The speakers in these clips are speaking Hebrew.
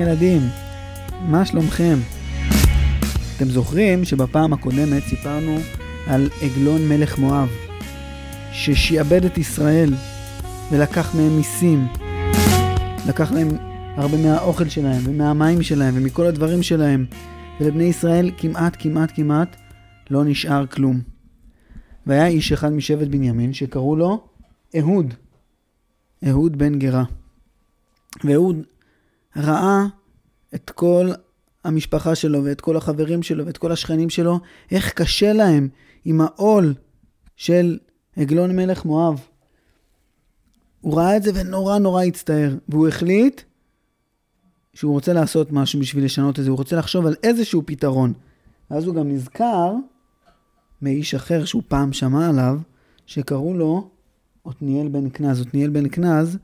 ילדים, מה שלומכם? אתם זוכרים שבפעם הקודמת סיפרנו על עגלון מלך מואב, ששיעבד את ישראל ולקח מהם מיסים, לקח להם הרבה מהאוכל שלהם ומהמים שלהם ומכל הדברים שלהם, ולבני ישראל כמעט כמעט כמעט לא נשאר כלום. והיה איש אחד משבט בנימין שקראו לו אהוד, אהוד בן גרה. ואהוד ראה את כל המשפחה שלו ואת כל החברים שלו ואת כל השכנים שלו, איך קשה להם עם העול של עגלון מלך מואב. הוא ראה את זה ונורא נורא הצטער, והוא החליט שהוא רוצה לעשות משהו בשביל לשנות את זה, הוא רוצה לחשוב על איזשהו פתרון. ואז הוא גם נזכר מאיש אחר שהוא פעם שמע עליו, שקראו לו עתניאל בן כנז. עתניאל בן כנז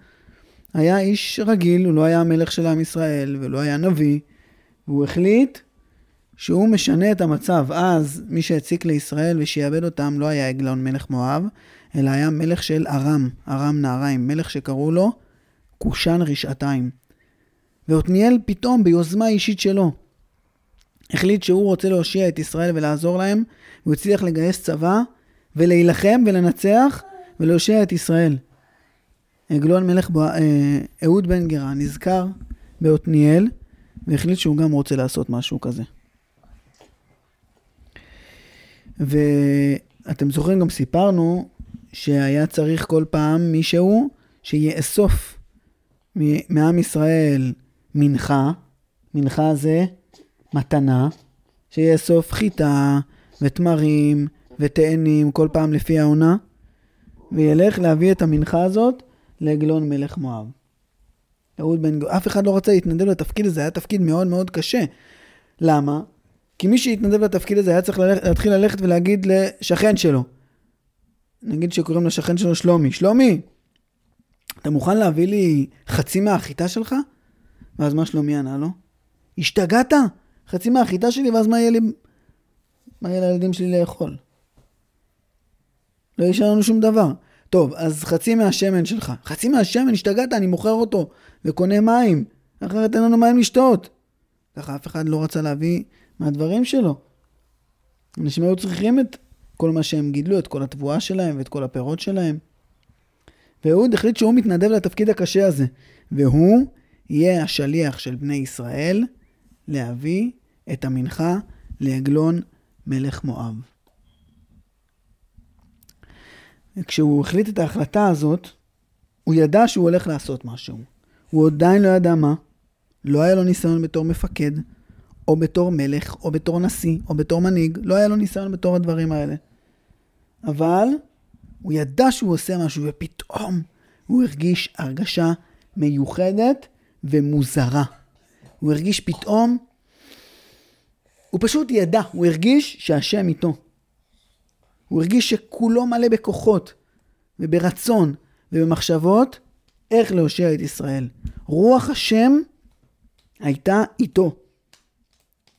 היה איש רגיל, הוא לא היה המלך של עם ישראל ולא היה נביא, והוא החליט שהוא משנה את המצב. אז מי שהציק לישראל ושיעבד אותם לא היה עגלון מלך מואב, אלא היה מלך של ארם, ארם נהריים, מלך שקראו לו קושן רשעתיים. ועתניאל פתאום, ביוזמה אישית שלו, החליט שהוא רוצה להושיע את ישראל ולעזור להם, והוא הצליח לגייס צבא ולהילחם ולנצח ולהושיע את ישראל. עגלון מלך. אה, אהוד בן גרה נזכר בעתניאל והחליט שהוא גם רוצה לעשות משהו כזה. ואתם זוכרים, גם סיפרנו שהיה צריך כל פעם מישהו שיאסוף מעם ישראל מנחה, מנחה זה מתנה, שיאסוף חיטה ותמרים ותאנים כל פעם לפי העונה, וילך להביא את המנחה הזאת לעגלון מלך מואב. אהוד בן גאו, אף אחד לא רצה להתנדב לתפקיד הזה, היה תפקיד מאוד מאוד קשה. למה? כי מי שהתנדב לתפקיד הזה היה צריך ללכת, להתחיל ללכת ולהגיד לשכן שלו. נגיד שקוראים לשכן שלו שלומי, שלומי, אתה מוכן להביא לי חצי מהחיטה שלך? ואז מה שלומי ענה לו? השתגעת? חצי מהחיטה שלי, ואז מה יהיה לי... מה יהיה לילדים שלי לאכול? לא יישאר לנו שום דבר. טוב, אז חצי מהשמן שלך. חצי מהשמן, השתגעת, אני מוכר אותו וקונה מים. אחרת אין לנו מים לשתות. ככה אף אחד לא רצה להביא מהדברים שלו. אנשים היו צריכים את כל מה שהם גידלו, את כל התבואה שלהם ואת כל הפירות שלהם. ואהוד החליט שהוא מתנדב לתפקיד הקשה הזה, והוא יהיה השליח של בני ישראל להביא את המנחה לעגלון מלך מואב. כשהוא החליט את ההחלטה הזאת, הוא ידע שהוא הולך לעשות משהו. הוא עדיין לא ידע מה. לא היה לו ניסיון בתור מפקד, או בתור מלך, או בתור נשיא, או בתור מנהיג. לא היה לו ניסיון בתור הדברים האלה. אבל הוא ידע שהוא עושה משהו, ופתאום הוא הרגיש הרגשה מיוחדת ומוזרה. הוא הרגיש פתאום, הוא פשוט ידע, הוא הרגיש שהשם איתו. הוא הרגיש שכולו מלא בכוחות וברצון ובמחשבות איך להושיע את ישראל. רוח השם הייתה איתו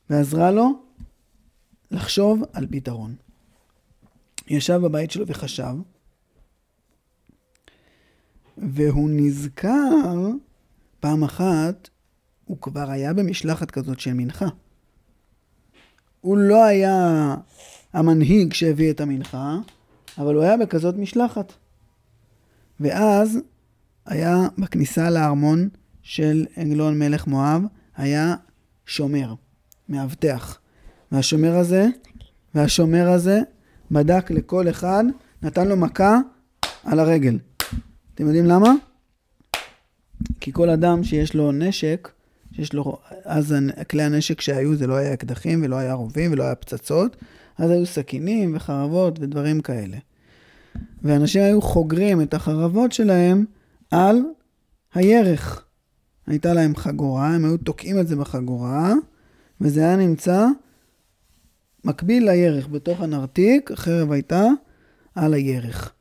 ועזרה לו לחשוב על פתרון. ישב בבית שלו וחשב, והוא נזכר פעם אחת, הוא כבר היה במשלחת כזאת של מנחה. הוא לא היה המנהיג שהביא את המנחה, אבל הוא היה בכזאת משלחת. ואז היה בכניסה לארמון של עגלון מלך מואב, היה שומר, מאבטח. והשומר הזה, והשומר הזה בדק לכל אחד, נתן לו מכה על הרגל. אתם יודעים למה? כי כל אדם שיש לו נשק, שיש לו, אז כלי הנשק שהיו זה לא היה אקדחים ולא היה רובים ולא היה פצצות, אז היו סכינים וחרבות ודברים כאלה. ואנשים היו חוגרים את החרבות שלהם על הירך. הייתה להם חגורה, הם היו תוקעים את זה בחגורה, וזה היה נמצא מקביל לירך בתוך הנרתיק, החרב הייתה על הירך.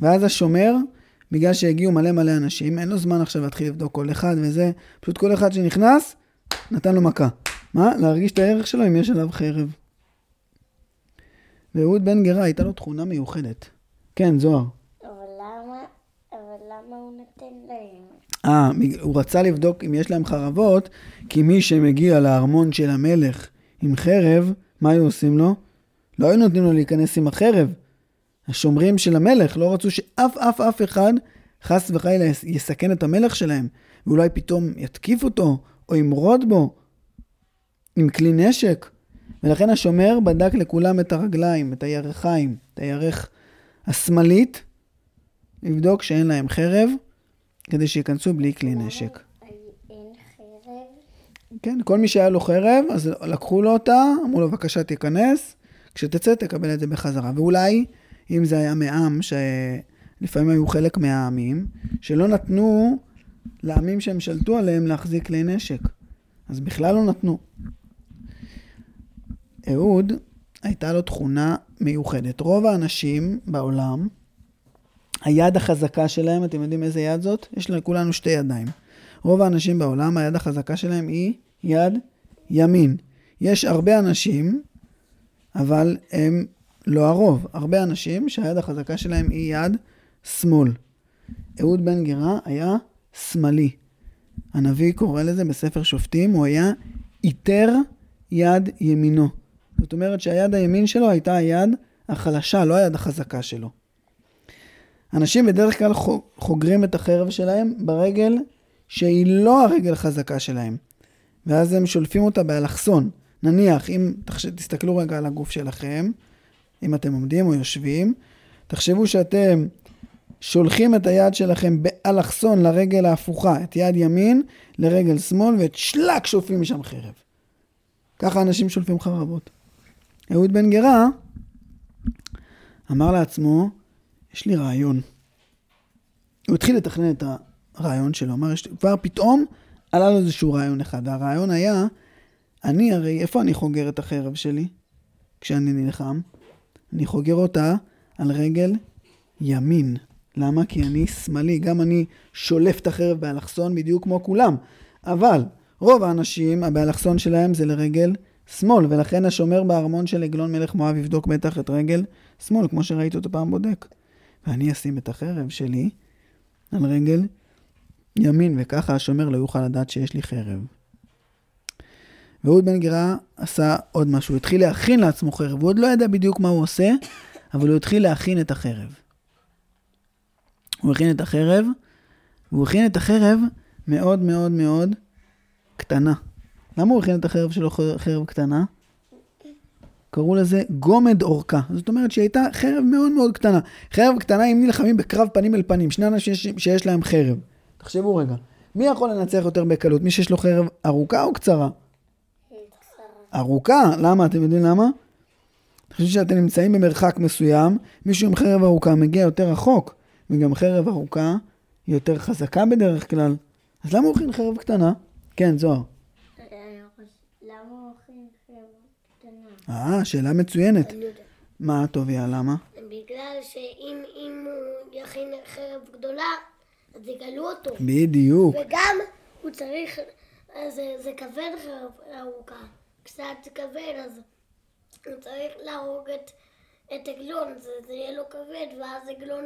ואז השומר, בגלל שהגיעו מלא מלא אנשים, אין לו זמן עכשיו להתחיל לבדוק כל אחד וזה, פשוט כל אחד שנכנס, נתן לו מכה. מה? להרגיש את הערך שלו אם יש עליו חרב. ואהוד בן גרה הייתה לו תכונה מיוחדת. כן, זוהר. אבל למה, אבל למה הוא נותן להם? אה, הוא רצה לבדוק אם יש להם חרבות, כי מי שמגיע לארמון של המלך עם חרב, מה היו עושים לו? לא היו נותנים לו להיכנס עם החרב. השומרים של המלך לא רצו שאף אף אף אחד חס וחלילה יסכן את המלך שלהם, ואולי פתאום יתקיף אותו, או ימרוד בו, עם כלי נשק. ולכן השומר בדק לכולם את הרגליים, את הירכיים, את הירך השמאלית, לבדוק שאין להם חרב, כדי שייכנסו בלי כלי נשק. כן, כל מי שהיה לו חרב, אז לקחו לו אותה, אמרו לו, בבקשה תיכנס, כשתצא תקבל את זה בחזרה. ואולי, אם זה היה מעם, שלפעמים היו חלק מהעמים, שלא נתנו לעמים שהם שלטו עליהם להחזיק כלי נשק. אז בכלל לא נתנו. אהוד, הייתה לו תכונה מיוחדת. רוב האנשים בעולם, היד החזקה שלהם, אתם יודעים איזה יד זאת? יש לכולנו שתי ידיים. רוב האנשים בעולם, היד החזקה שלהם היא יד ימין. יש הרבה אנשים, אבל הם לא הרוב. הרבה אנשים שהיד החזקה שלהם היא יד שמאל. אהוד בן גרה היה שמאלי. הנביא קורא לזה בספר שופטים, הוא היה איתר יד ימינו. זאת אומרת שהיד הימין שלו הייתה היד החלשה, לא היד החזקה שלו. אנשים בדרך כלל חוגרים את החרב שלהם ברגל שהיא לא הרגל החזקה שלהם. ואז הם שולפים אותה באלכסון. נניח, אם תחש... תסתכלו רגע על הגוף שלכם, אם אתם עומדים או יושבים, תחשבו שאתם שולחים את היד שלכם באלכסון לרגל ההפוכה, את יד ימין לרגל שמאל, ואת שלק שולפים משם חרב. ככה אנשים שולפים חרבות. אהוד בן גרה אמר לעצמו, יש לי רעיון. הוא התחיל לתכנן את הרעיון שלו, אמר, כבר פתאום עלה לו איזשהו רעיון אחד, והרעיון היה, אני הרי, איפה אני חוגר את החרב שלי כשאני נלחם? אני חוגר אותה על רגל ימין. למה? כי אני שמאלי, גם אני שולף את החרב באלכסון בדיוק כמו כולם. אבל רוב האנשים, הבאלכסון שלהם זה לרגל שמאל, ולכן השומר בארמון של עגלון מלך מואב יבדוק בטח את רגל שמאל, כמו שראיתי אותו פעם בודק. ואני אשים את החרב שלי על רגל ימין, וככה השומר לא יוכל לדעת שיש לי חרב. ואהוד בן גירה עשה עוד משהו, התחיל להכין לעצמו חרב, הוא עוד לא ידע בדיוק מה הוא עושה, אבל הוא התחיל להכין את החרב. הוא הכין את החרב, והוא הכין את החרב מאוד מאוד מאוד קטנה. למה הוא הכין את החרב שלו חרב קטנה? קראו לזה גומד אורכה. זאת אומרת שהיא הייתה חרב מאוד מאוד קטנה. חרב קטנה אם נלחמים בקרב פנים אל פנים, שני אנשים שיש, שיש להם חרב. תחשבו רגע, מי יכול לנצח יותר בקלות? מי שיש לו חרב ארוכה או קצרה? ארוכה. למה? אתם יודעים למה? אני חושב שאתם נמצאים במרחק מסוים, מישהו עם חרב ארוכה מגיע יותר רחוק, וגם חרב ארוכה היא יותר חזקה בדרך כלל. אז למה הוא הכין חרב קטנה? כן, זוהר. אה, שאלה מצוינת. מה, טוביה, למה? בגלל שאם הוא יכין חרב גדולה, אז יגלו אותו. בדיוק. וגם הוא צריך, זה, זה כבד חרב ארוכה. קצת כבד, אז הוא צריך להרוג את, את עגלון, זה, זה יהיה לו כבד, ואז עגלון...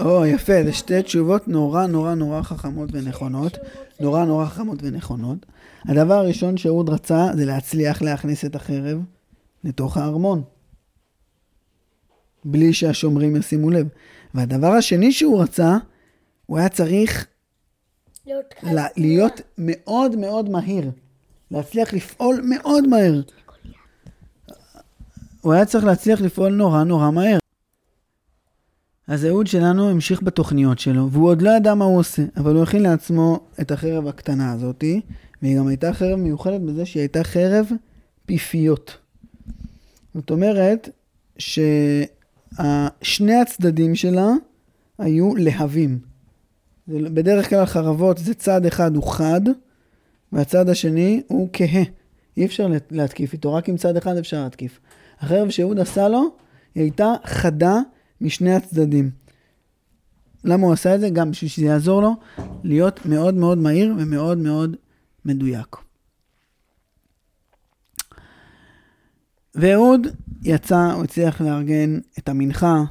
או, יפה, זה שתי תשובות נורא נורא נורא חכמות ונכונות. נורא נורא חכמות ונכונות. הדבר הראשון שאהוד רצה זה להצליח להכניס את החרב לתוך הארמון. בלי שהשומרים ישימו לב. והדבר השני שהוא רצה, הוא היה צריך להיות, להיות מאוד מאוד מהיר. להצליח לפעול מאוד מהר. הוא היה צריך להצליח לפעול נורא נורא מהר. אז אהוד שלנו המשיך בתוכניות שלו, והוא עוד לא ידע מה הוא עושה, אבל הוא הכין לעצמו את החרב הקטנה הזאתי, והיא גם הייתה חרב מיוחדת בזה שהיא הייתה חרב פיפיות. זאת אומרת ששני הצדדים שלה היו להבים. בדרך כלל חרבות זה צד אחד הוא חד, והצד השני הוא כהה. אי אפשר להתקיף איתו, רק עם צד אחד אפשר להתקיף. החרב שאהוד עשה לו, היא הייתה חדה משני הצדדים. למה הוא עשה את זה? גם בשביל שזה יעזור לו להיות מאוד מאוד מהיר ומאוד מאוד מדויק. ואהוד יצא, הוא הצליח לארגן את המנחה,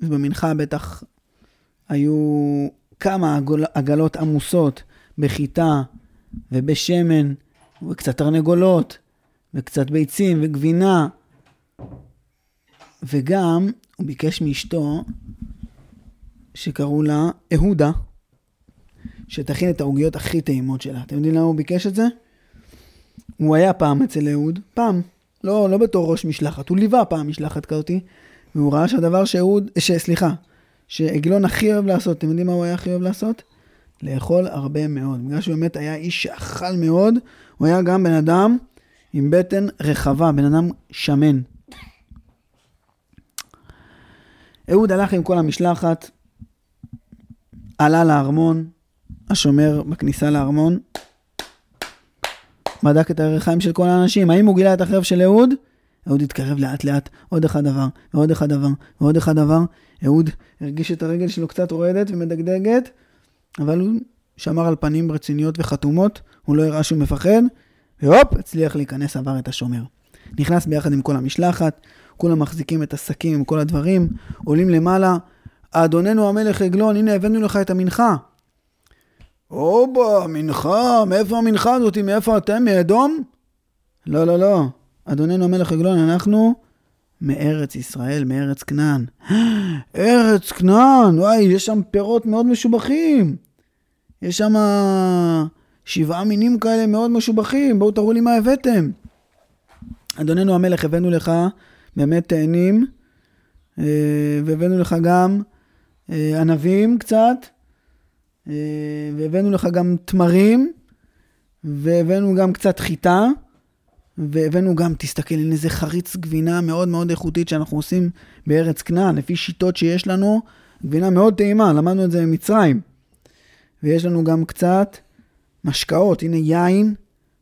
ובמנחה בטח היו כמה עגול, עגלות עמוסות בחיטה ובשמן וקצת תרנגולות וקצת ביצים וגבינה. וגם הוא ביקש מאשתו, שקראו לה אהודה, שתכין את העוגיות הכי טעימות שלה. אתם יודעים למה הוא ביקש את זה? הוא היה פעם אצל אהוד, פעם, לא, לא בתור ראש משלחת, הוא ליווה פעם משלחת כזאתי, והוא ראה שהדבר שאהוד, ש, סליחה, שעגלון הכי אוהב לעשות, אתם יודעים מה הוא היה הכי אוהב לעשות? לאכול הרבה מאוד. בגלל שהוא באמת היה איש שאכל מאוד, הוא היה גם בן אדם עם בטן רחבה, בן אדם שמן. אהוד הלך עם כל המשלחת, עלה לארמון, השומר בכניסה לארמון, בדק את הירכיים של כל האנשים. האם הוא גילה את החרב של אהוד? אהוד התקרב לאט לאט, עוד אחד דבר, ועוד אחד דבר, ועוד אחד דבר. אהוד הרגיש את הרגל שלו קצת רועדת ומדגדגת, אבל הוא שמר על פנים רציניות וחתומות, הוא לא הראה שהוא מפחד, והופ, הצליח להיכנס, עבר את השומר. נכנס ביחד עם כל המשלחת, כולם מחזיקים את השקים עם כל הדברים, עולים למעלה, אדוננו המלך עגלון, הנה הבאנו לך את המנחה. הובה, מנחה, מאיפה המנחה הזאתי? מאיפה אתם? מאדום? לא, לא, לא. אדוננו המלך עגלון, אנחנו מארץ ישראל, מארץ כנען. ארץ כנען, וואי, יש שם פירות מאוד משובחים. יש שם שבעה מינים כאלה מאוד משובחים, בואו תראו לי מה הבאתם. אדוננו המלך, הבאנו לך באמת תאנים, אה, והבאנו לך גם אה, ענבים קצת, והבאנו לך גם תמרים, והבאנו גם קצת חיטה, והבאנו גם, תסתכל, הנה איזה חריץ גבינה מאוד מאוד איכותית שאנחנו עושים בארץ כנען, לפי שיטות שיש לנו, גבינה מאוד טעימה, למדנו את זה ממצרים. ויש לנו גם קצת משקאות, הנה יין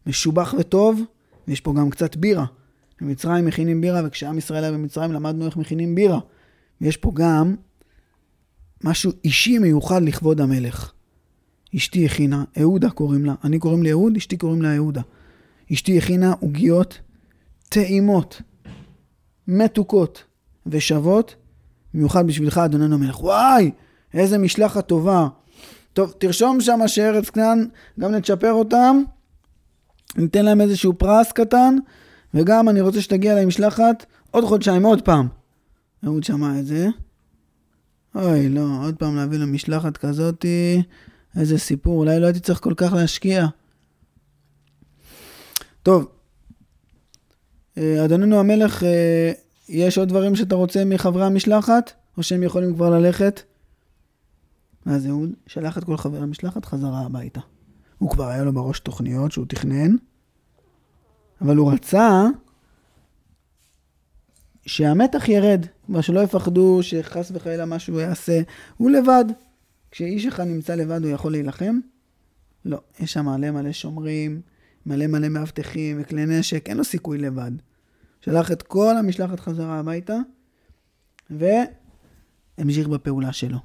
משובח וטוב, ויש פה גם קצת בירה. במצרים מכינים בירה, וכשעם ישראל היה במצרים למדנו איך מכינים בירה. ויש פה גם משהו אישי מיוחד לכבוד המלך. אשתי הכינה, אהודה קוראים לה, אני קוראים לי אהוד, אשתי קוראים לה אהודה. אשתי הכינה עוגיות טעימות, מתוקות ושוות, במיוחד בשבילך, אדוננו המלך. וואי, איזה משלחת טובה. טוב, תרשום שם שארץ כנען, גם נצ'פר אותם, ניתן להם איזשהו פרס קטן, וגם אני רוצה שתגיע למשלחת עוד חודשיים, עוד פעם. אהוד שמע את זה. אוי, לא, עוד פעם להביא למשלחת כזאתי, איזה סיפור, אולי לא הייתי צריך כל כך להשקיע. טוב, אה, אדוננו המלך, אה, יש עוד דברים שאתה רוצה מחברי המשלחת, או שהם יכולים כבר ללכת? ואז אהוד שלח את כל חברי המשלחת חזרה הביתה. הוא כבר היה לו בראש תוכניות שהוא תכנן, אבל הוא רצה שהמתח ירד, כלומר שלא יפחדו שחס וחלילה משהו יעשה, הוא לבד. כשאיש אחד נמצא לבד הוא יכול להילחם? לא, יש שם מלא מלא שומרים, מלא מלא מאבטחים וכלי נשק, אין לו סיכוי לבד. שלח את כל המשלחת חזרה הביתה, והמשיך בפעולה שלו.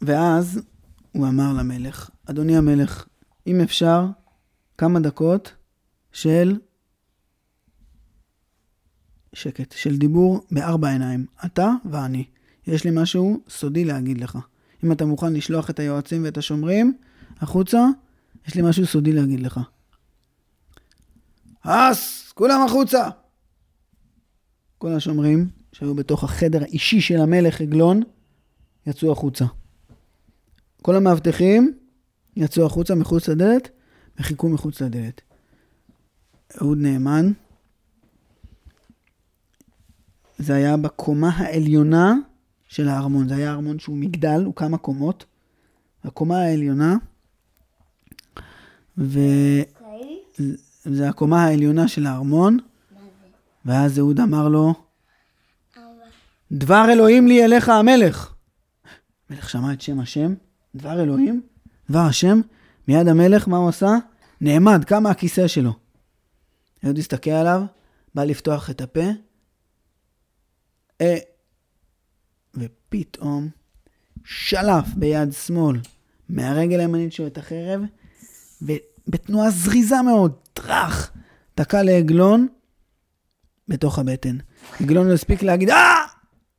ואז הוא אמר למלך, אדוני המלך, אם אפשר, כמה דקות של שקט, של דיבור בארבע עיניים. אתה ואני. יש לי משהו סודי להגיד לך. אם אתה מוכן לשלוח את היועצים ואת השומרים החוצה, יש לי משהו סודי להגיד לך. אס, כולם החוצה! כל השומרים שהיו בתוך החדר האישי של המלך עגלון, יצאו החוצה. כל המאבטחים יצאו החוצה מחוץ לדלת וחיכו מחוץ לדלת. אהוד נאמן, זה היה בקומה העליונה של הארמון. זה היה ארמון שהוא מגדל, הוא כמה קומות. הקומה העליונה, וזה הקומה העליונה של הארמון. ואז אהוד אמר לו, דבר אלוהים לי אליך המלך. המלך שמע את שם השם, דבר אלוהים, דבר השם, מיד המלך, מה הוא עשה? נעמד, קם מהכיסא שלו. אהוד הסתכל עליו, בא לפתוח את הפה, אה, ופתאום שלף ביד שמאל מהרגל הימנית שלו את החרב, ובתנועה זריזה מאוד, טראח, תקע לעגלון בתוך הבטן. עגלון לא הספיק להגיד אה!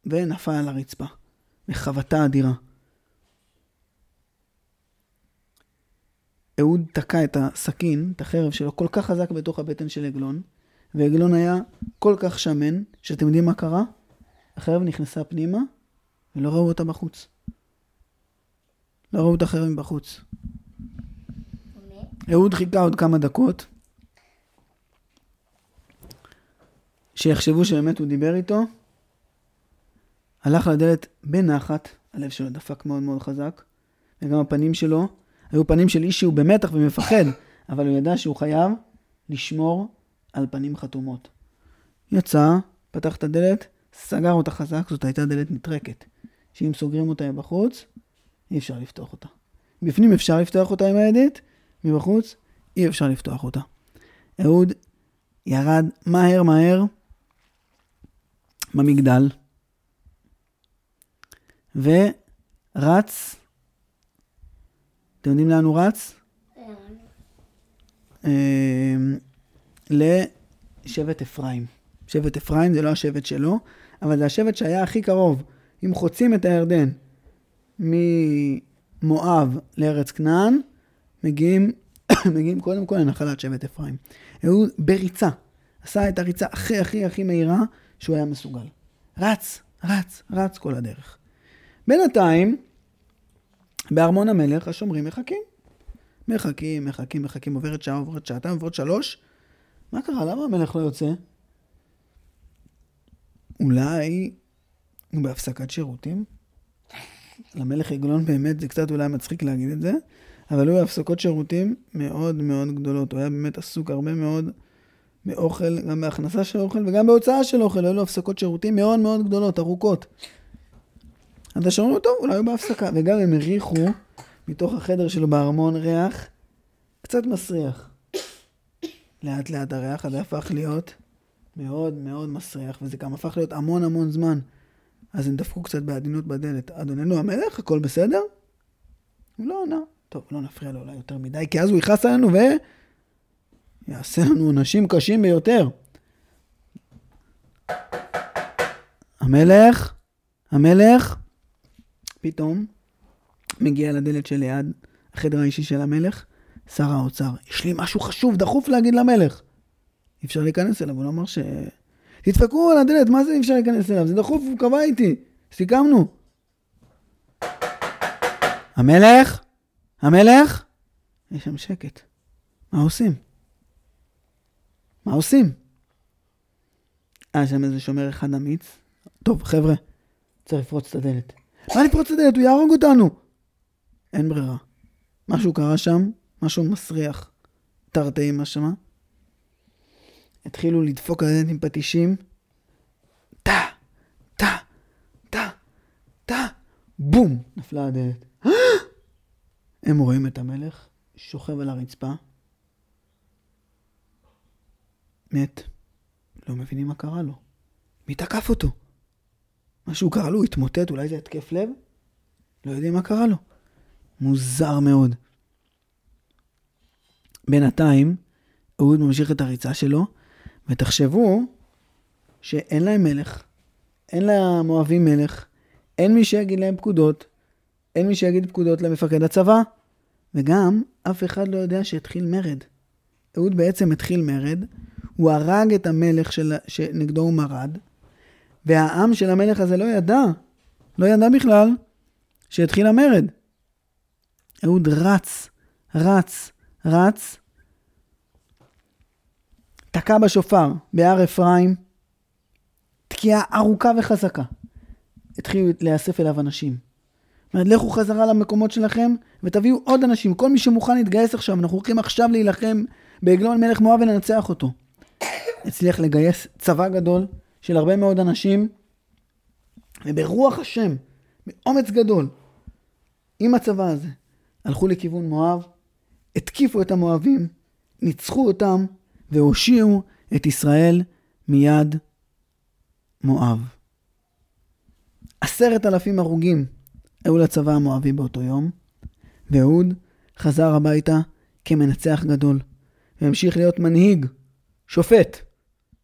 ונפל על הרצפה, בחבטה אדירה. אהוד תקע את הסכין, את החרב שלו, כל כך חזק בתוך הבטן של עגלון, ועגלון היה כל כך שמן, שאתם יודעים מה קרה? החרב נכנסה פנימה, ולא ראו אותה בחוץ. לא ראו את החרב מבחוץ. אהוד חיכה עוד כמה דקות, שיחשבו שבאמת הוא דיבר איתו, הלך לדלת בנחת, הלב שלו דפק מאוד מאוד חזק, וגם הפנים שלו היו פנים של איש שהוא במתח ומפחד, אבל הוא ידע שהוא חייב לשמור על פנים חתומות. יצא, פתח את הדלת, סגר אותה חזק, זאת הייתה דלת נטרקת, שאם סוגרים אותה מבחוץ, אי אפשר לפתוח אותה. בפנים אפשר לפתוח אותה עם הידית, מבחוץ אי אפשר לפתוח אותה. אהוד ירד מהר מהר במגדל, ורץ, אתם יודעים לאן הוא רץ? אה, לשבט אפרים. שבט אפרים זה לא השבט שלו, אבל זה השבט שהיה הכי קרוב. אם חוצים את הירדן ממואב לארץ כנען, מגיעים, מגיעים קודם כל לנחלת שבט אפרים. הוא בריצה, עשה את הריצה הכי הכי הכי מהירה שהוא היה מסוגל. רץ, רץ, רץ כל הדרך. בינתיים, בארמון המלך השומרים מחכים. מחכים, מחכים, מחכים, עוברת שעה, עוברת שעתיים, עוברת שלוש. מה קרה? למה המלך לא יוצא? אולי הוא בהפסקת שירותים? למלך עגלון באמת זה קצת אולי מצחיק להגיד את זה, אבל הוא בהפסקות שירותים מאוד מאוד גדולות. הוא היה באמת עסוק הרבה מאוד באוכל, גם בהכנסה של אוכל וגם בהוצאה של אוכל. היו לו הפסקות שירותים מאוד מאוד גדולות, ארוכות. אז שאומרים לו, טוב, אולי הוא בהפסקה. וגם הם הריחו מתוך החדר שלו בארמון ריח קצת מסריח. לאט לאט הריח הזה הפך להיות מאוד מאוד מסריח, וזה גם הפך להיות המון המון זמן. אז הם דפקו קצת בעדינות בדלת. אדוננו המלך, הכל בסדר? הוא לא ענה. טוב, לא נפריע לו אולי יותר מדי, כי אז הוא יכעס עלינו ו... יעשה לנו עונשים קשים ביותר. המלך, המלך, פתאום מגיע לדלת שליד החדר האישי של המלך, שר האוצר. יש לי משהו חשוב, דחוף להגיד למלך. אי אפשר להיכנס אליו, הוא לא אמר ש... תדפקו על הדלת, מה זה אי אפשר להיכנס אליו? זה דחוף, הוא קבע איתי. סיכמנו. המלך? המלך? יש שם שקט. מה עושים? מה עושים? היה שם איזה שומר אחד אמיץ. טוב, חבר'ה, צריך לפרוץ את הדלת. מה לפרוץ את הדלת? הוא יהרוג אותנו! אין ברירה. משהו קרה שם, משהו מסריח. תרתי מה שמה. התחילו לדפוק על הדלת עם פטישים. טה, טה, טה, טה, בום! נפלה הדלת. הם רואים את המלך שוכב על הרצפה. מת. לא מבינים מה קרה לו. מי תקף אותו? משהו קרה לו, הוא התמוטט, אולי זה התקף לב? לא יודעים מה קרה לו. מוזר מאוד. בינתיים, אהוד ממשיך את הריצה שלו, ותחשבו שאין להם מלך, אין למואבים מלך, אין מי שיגיד להם פקודות, אין מי שיגיד פקודות למפקד הצבא, וגם אף אחד לא יודע שהתחיל מרד. אהוד בעצם התחיל מרד, הוא הרג את המלך של, שנגדו הוא מרד, והעם של המלך הזה לא ידע, לא ידע בכלל שהתחיל המרד. אהוד רץ, רץ, רץ, תקע בשופר בהר אפרים, תקיעה ארוכה וחזקה. התחילו להיאסף אליו אנשים. אומרת, לכו חזרה למקומות שלכם ותביאו עוד אנשים. כל מי שמוכן להתגייס עכשיו, אנחנו הולכים עכשיו להילחם בעגלון מלך מואב ולנצח אותו. הצליח לגייס צבא גדול של הרבה מאוד אנשים, וברוח השם, באומץ גדול, עם הצבא הזה, הלכו לכיוון מואב, התקיפו את המואבים, ניצחו אותם והושיעו את ישראל מיד מואב. עשרת אלפים הרוגים היו לצבא המואבי באותו יום, ואהוד חזר הביתה כמנצח גדול, והמשיך להיות מנהיג, שופט.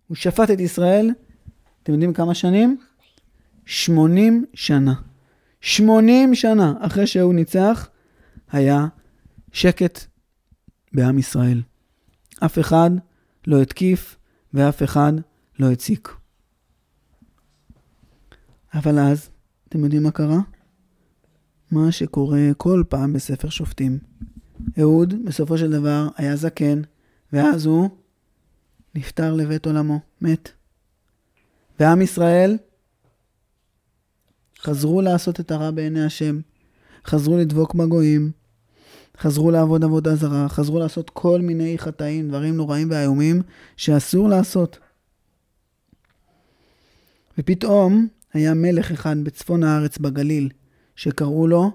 הוא שפט את ישראל אתם יודעים כמה שנים? 80 שנה. 80 שנה אחרי שהוא ניצח, היה שקט בעם ישראל. אף אחד לא התקיף ואף אחד לא הציק. אבל אז, אתם יודעים מה קרה? מה שקורה כל פעם בספר שופטים. אהוד, בסופו של דבר, היה זקן, ואז הוא נפטר לבית עולמו, מת. ועם ישראל חזרו לעשות את הרע בעיני השם, חזרו לדבוק בגויים, חזרו לעבוד עבודה זרה, חזרו לעשות כל מיני חטאים, דברים נוראים ואיומים שאסור לעשות. ופתאום היה מלך אחד בצפון הארץ בגליל, שקראו לו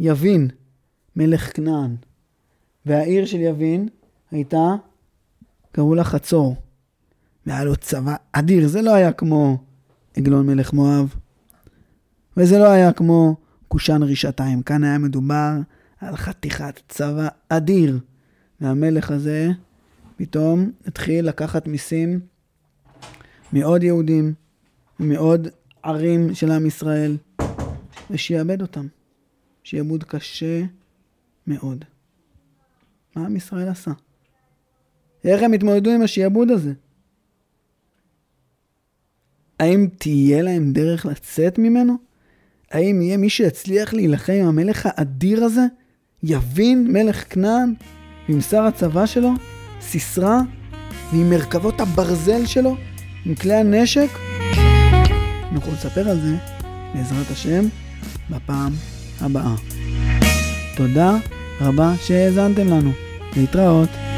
יבין, מלך כנען. והעיר של יבין הייתה, קראו לה חצור. והיה לו צבא אדיר, זה לא היה כמו עגלון מלך מואב, וזה לא היה כמו קושן רישתיים. כאן היה מדובר על חתיכת צבא אדיר. והמלך הזה פתאום התחיל לקחת מיסים מעוד יהודים, מעוד ערים של עם ישראל, ושיעבד אותם. שיעבוד קשה מאוד. מה עם ישראל עשה? איך הם התמודדו עם השיעבוד הזה? האם תהיה להם דרך לצאת ממנו? האם יהיה מי שיצליח להילחם עם המלך האדיר הזה? יבין מלך כנען עם שר הצבא שלו? סיסרא? ועם מרכבות הברזל שלו? עם כלי הנשק? אנחנו נספר על זה, בעזרת השם, בפעם הבאה. תודה רבה שהאזנתם לנו. להתראות.